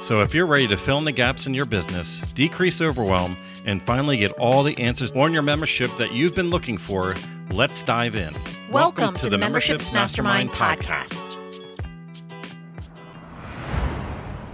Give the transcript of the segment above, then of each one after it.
So, if you're ready to fill in the gaps in your business, decrease overwhelm, and finally get all the answers on your membership that you've been looking for, let's dive in. Welcome, Welcome to, to, the Memberships, Mastermind, Mastermind podcast.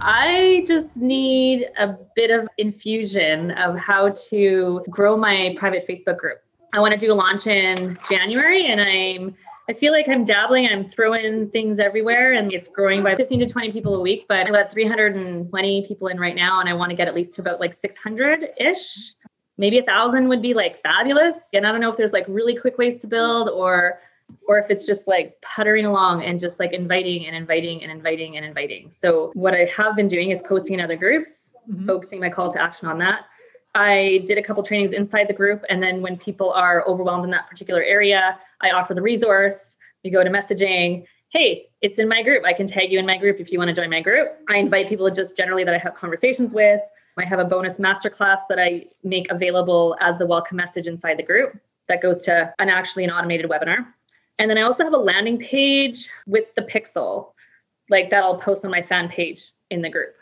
I just need a bit of infusion of how to grow my private Facebook group. I want to do a launch in January and I'm I feel like I'm dabbling, I'm throwing things everywhere and it's growing by 15 to 20 people a week, but I've got 320 people in right now and I want to get at least to about like 600 ish. Maybe a thousand would be like fabulous. And I don't know if there's like really quick ways to build or or if it's just like puttering along and just like inviting and inviting and inviting and inviting. So what I have been doing is posting in other groups, mm-hmm. focusing my call to action on that. I did a couple trainings inside the group. And then when people are overwhelmed in that particular area, I offer the resource. We go to messaging. Hey, it's in my group. I can tag you in my group if you want to join my group. I invite people just generally that I have conversations with. I have a bonus masterclass that I make available as the welcome message inside the group that goes to an actually an automated webinar. And then I also have a landing page with the pixel, like that I'll post on my fan page in the group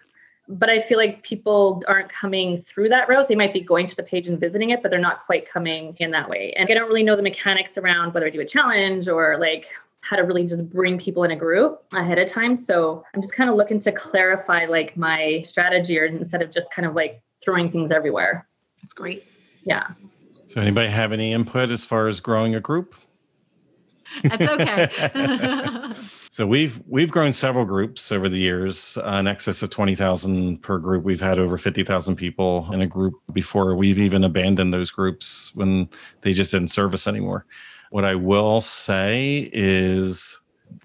but I feel like people aren't coming through that route. They might be going to the page and visiting it, but they're not quite coming in that way. And I don't really know the mechanics around whether I do a challenge or like how to really just bring people in a group ahead of time. So I'm just kind of looking to clarify like my strategy or instead of just kind of like throwing things everywhere. That's great. Yeah. So anybody have any input as far as growing a group? That's okay. so we've we've grown several groups over the years, uh, in excess of twenty thousand per group. We've had over fifty thousand people in a group before. We've even abandoned those groups when they just didn't serve us anymore. What I will say is,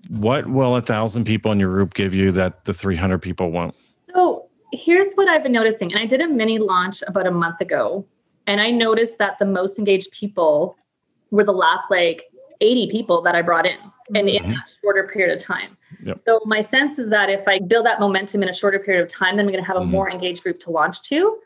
what will a thousand people in your group give you that the three hundred people won't? So here's what I've been noticing, and I did a mini launch about a month ago, and I noticed that the most engaged people were the last like 80 people that I brought in and in mm-hmm. that shorter period of time. Yep. So my sense is that if I build that momentum in a shorter period of time, then I'm going to have a mm-hmm. more engaged group to launch to.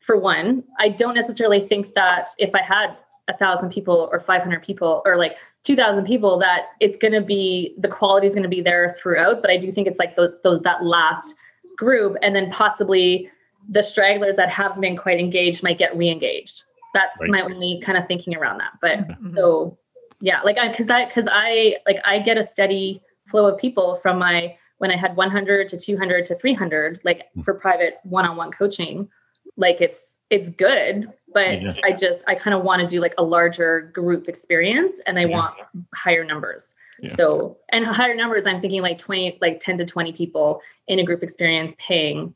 For one, I don't necessarily think that if I had a thousand people or 500 people or like 2000 people that it's going to be the quality is going to be there throughout but i do think it's like the, the, that last group and then possibly the stragglers that haven't been quite engaged might get re-engaged that's right. my only kind of thinking around that but mm-hmm. so yeah like i because i because i like i get a steady flow of people from my when i had 100 to 200 to 300 like hmm. for private one-on-one coaching like it's it's good but yeah. i just i kind of want to do like a larger group experience and i yeah. want higher numbers yeah. so and higher numbers i'm thinking like 20 like 10 to 20 people in a group experience paying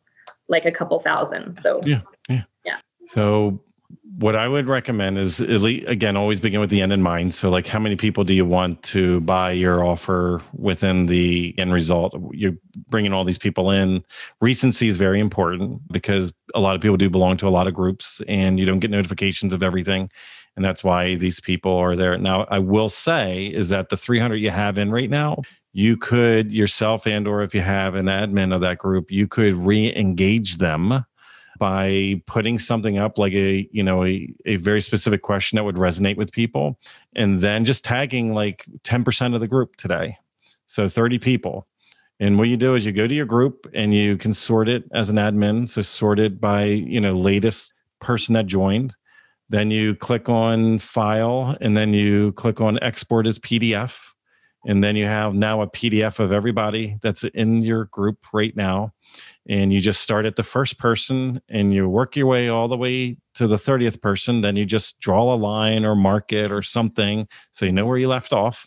like a couple thousand so yeah yeah yeah so what I would recommend is at least, again, always begin with the end in mind. So, like, how many people do you want to buy your offer within the end result? You're bringing all these people in. Recency is very important because a lot of people do belong to a lot of groups and you don't get notifications of everything. And that's why these people are there. Now, I will say is that the 300 you have in right now, you could yourself and or if you have an admin of that group, you could re-engage them by putting something up like a you know a, a very specific question that would resonate with people and then just tagging like 10% of the group today. So 30 people. And what you do is you go to your group and you can sort it as an admin. So sort it by you know latest person that joined. Then you click on file and then you click on export as pdf and then you have now a pdf of everybody that's in your group right now. And you just start at the first person and you work your way all the way to the 30th person. Then you just draw a line or mark it or something so you know where you left off.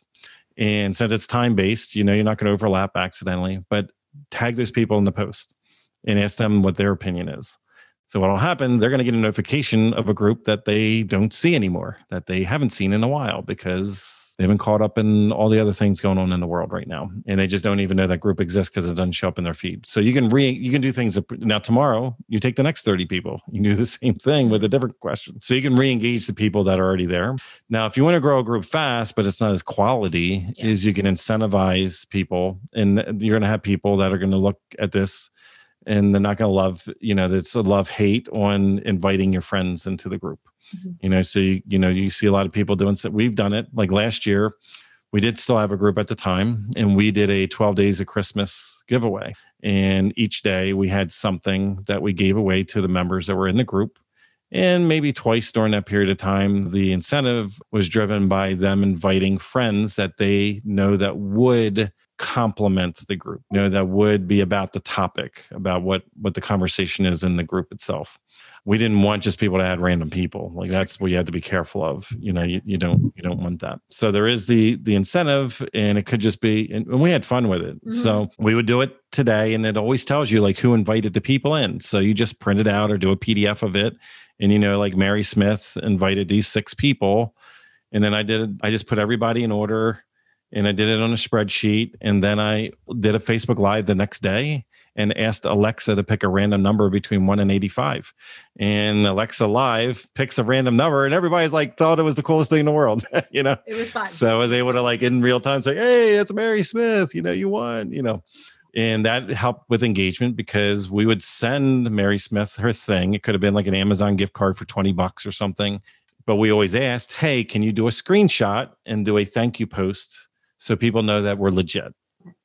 And since it's time based you know you're not going to overlap accidentally but tag those people in the post and ask them what their opinion is So what'll happen, they're going to get a notification of a group that they don't see anymore, that they haven't seen in a while because they've been caught up in all the other things going on in the world right now. And they just don't even know that group exists because it doesn't show up in their feed. So you can re you can do things now tomorrow, you take the next 30 people. You can do the same thing with a different question. So you can re-engage the people that are already there. Now, if you want to grow a group fast, but it's not as quality, yeah. is you can incentivize people and you're going to have people that are going to look at this and they're not going to love you know it's a love hate on inviting your friends into the group. Mm-hmm. you know so you, you know you see a lot of people doing so we've done it like last year we did still have a group at the time and we did a 12 days of christmas giveaway. And each day we had something that we gave away to the members that were in the group. And maybe twice during that period of time the incentive was driven by them inviting friends that they know that would complement the group you know that would be about the topic about what what the conversation is in the group itself. We didn't want just people to add random people like that's what you have to be careful of you know you, you don't you don't want that. So there is the the incentive and it could just be and, we had fun with it. Mm-hmm. so we would do it today and it always tells you like who invited the people in. So you just print it out or do a pdf of it and you know like mary smith invited these six people and then i did i just put everybody in order and I did it on a spreadsheet. And then I did a Facebook Live the next day and asked Alexa to pick a random number between one and 85. And Alexa Live picks a random number, and everybody's like, thought it was the coolest thing in the world, you know? It was fun. So I was able to, like, in real time say, hey, it's Mary Smith, you know, you won, you know. And that helped with engagement because we would send Mary Smith her thing. It could have been like an Amazon gift card for 20 bucks or something. But we always asked, hey, can you do a screenshot and do a thank you post so people know that we're legit.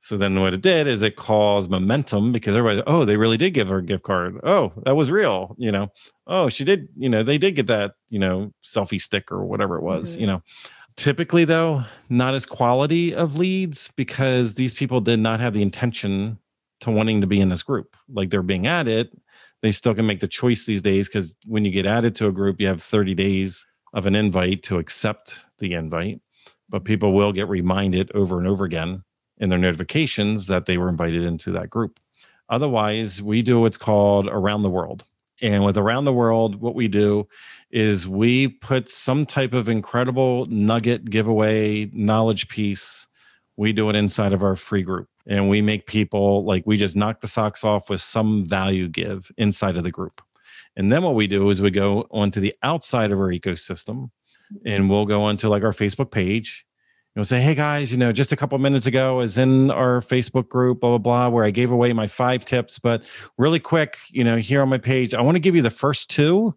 So then what it did is it caused momentum because everybody, oh, they really did give her a gift card. Oh, that was real. You know, oh, she did, you know, they did get that, you know, selfie stick or whatever it was, mm-hmm. you know. Typically, though, not as quality of leads because these people did not have the intention to wanting to be in this group. Like they're being added, they still can make the choice these days because when you get added to a group, you have 30 days of an invite to accept the invite but people will get reminded over and over again in their notifications that they were invited into that group. Otherwise, we do what's called around the world. And with around the world, what we do is we put some type of incredible nugget giveaway knowledge piece. We do it inside of our free group. And we make people like we just knock the socks off with some value give inside of the group. And then what we do is we go onto the outside of our ecosystem and we'll go onto like our Facebook page. And we'll say, hey guys, you know, just a couple minutes ago, I was in our Facebook group, blah, blah, blah, where I gave away my five tips. But really quick, you know, here on my page, I want to give you the first two.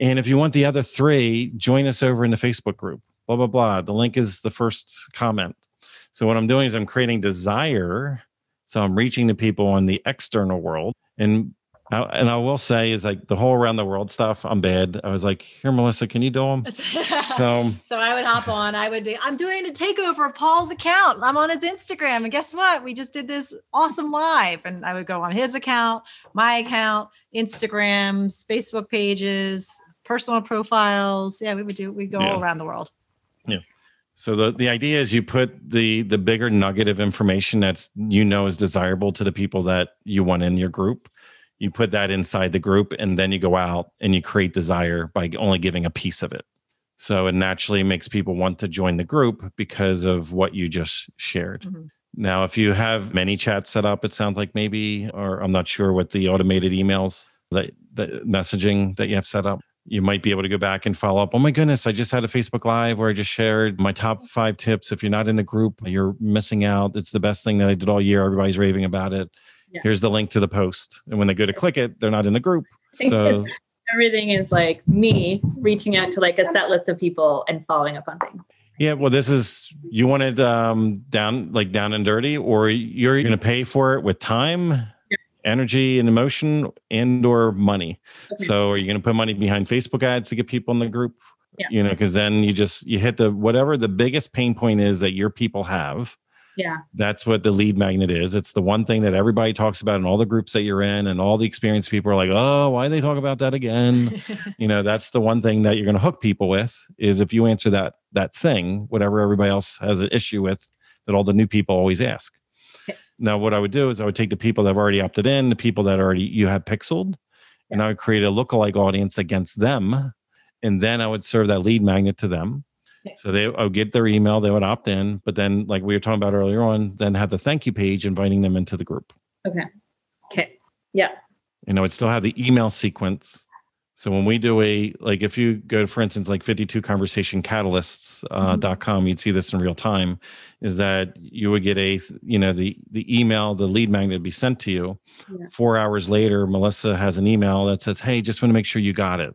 And if you want the other three, join us over in the Facebook group, blah, blah, blah. The link is the first comment. So what I'm doing is I'm creating desire. So I'm reaching the people on the external world. And and I will say is like the whole around the world stuff. I'm bad. I was like, here, Melissa, can you do them? so, so I would hop on. I would be. I'm doing a takeover of Paul's account. I'm on his Instagram, and guess what? We just did this awesome live, and I would go on his account, my account, Instagrams, Facebook pages, personal profiles. Yeah, we would do. We go yeah. all around the world. Yeah. So the, the idea is you put the the bigger nugget of information that's you know is desirable to the people that you want in your group you put that inside the group and then you go out and you create desire by only giving a piece of it so it naturally makes people want to join the group because of what you just shared mm-hmm. now if you have ManyChats set up it sounds like maybe or i'm not sure what the automated emails that the messaging that you have set up you might be able to go back and follow up. Oh my goodness, I just had a Facebook Live where I just shared my top five tips. If you're not in the group, you're missing out. It's the best thing that I did all year. Everybody's raving about it yeah. here's the link to the post and when they go to click it they're not in the group so everything is like me reaching out to like a set list of people and following up on things yeah well this is you wanted um down like down and dirty or you're going to pay for it with time yeah. energy and emotion and or money okay. so are you going to put money behind facebook ads to get people in the group yeah. you know because then you just you hit the whatever the biggest pain point is that your people have yeah. That's what the lead magnet is. It's the one thing that everybody talks about in all the groups that you're in, and all the experienced people are like, oh, why they talk about that again? you know, that's the one thing that you're going to hook people with is if you answer that that thing, whatever everybody else has an issue with, that all the new people always ask. Now, what I would do is I would take the people that have already opted in, the people that already you have pixeled, and I would create a lookalike audience against them. And then I would serve that lead magnet to them. So they would get their email, they would opt in, but then like we were talking about earlier on, then have the thank you page inviting them into the group. Okay. Okay. Yeah. And I would still have the email sequence. So when we do a like if you go to for instance like 52 conversation catalysts uh, Mhm. dot com you'd see this in real time is that you would get a you know the the email the lead magnet would be sent to you Yeah. 4 hours later Melissa has an email that says hey just want to make sure you got it.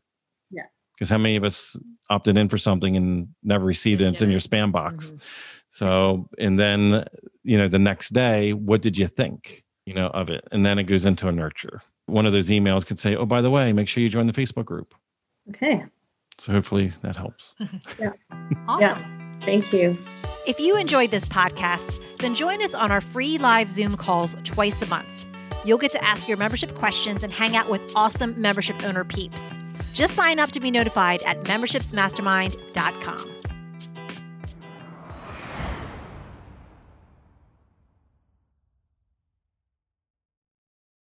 Because how many of us opted in for something and never received it and it's in your spam box Mhm. so, and then, you know, the next day, what did you think, you know, of it? And then it goes into a nurture. One of those emails could say, oh, by the way, make sure you join the Facebook group. Okay. So hopefully that helps. Yeah. Awesome. Yeah. Thank you. If you enjoyed this podcast, then join us on our free live Zoom calls twice a month. You'll get to ask your membership questions and hang out with awesome membership owner peeps. Just sign up to be notified at membershipsmastermind.com.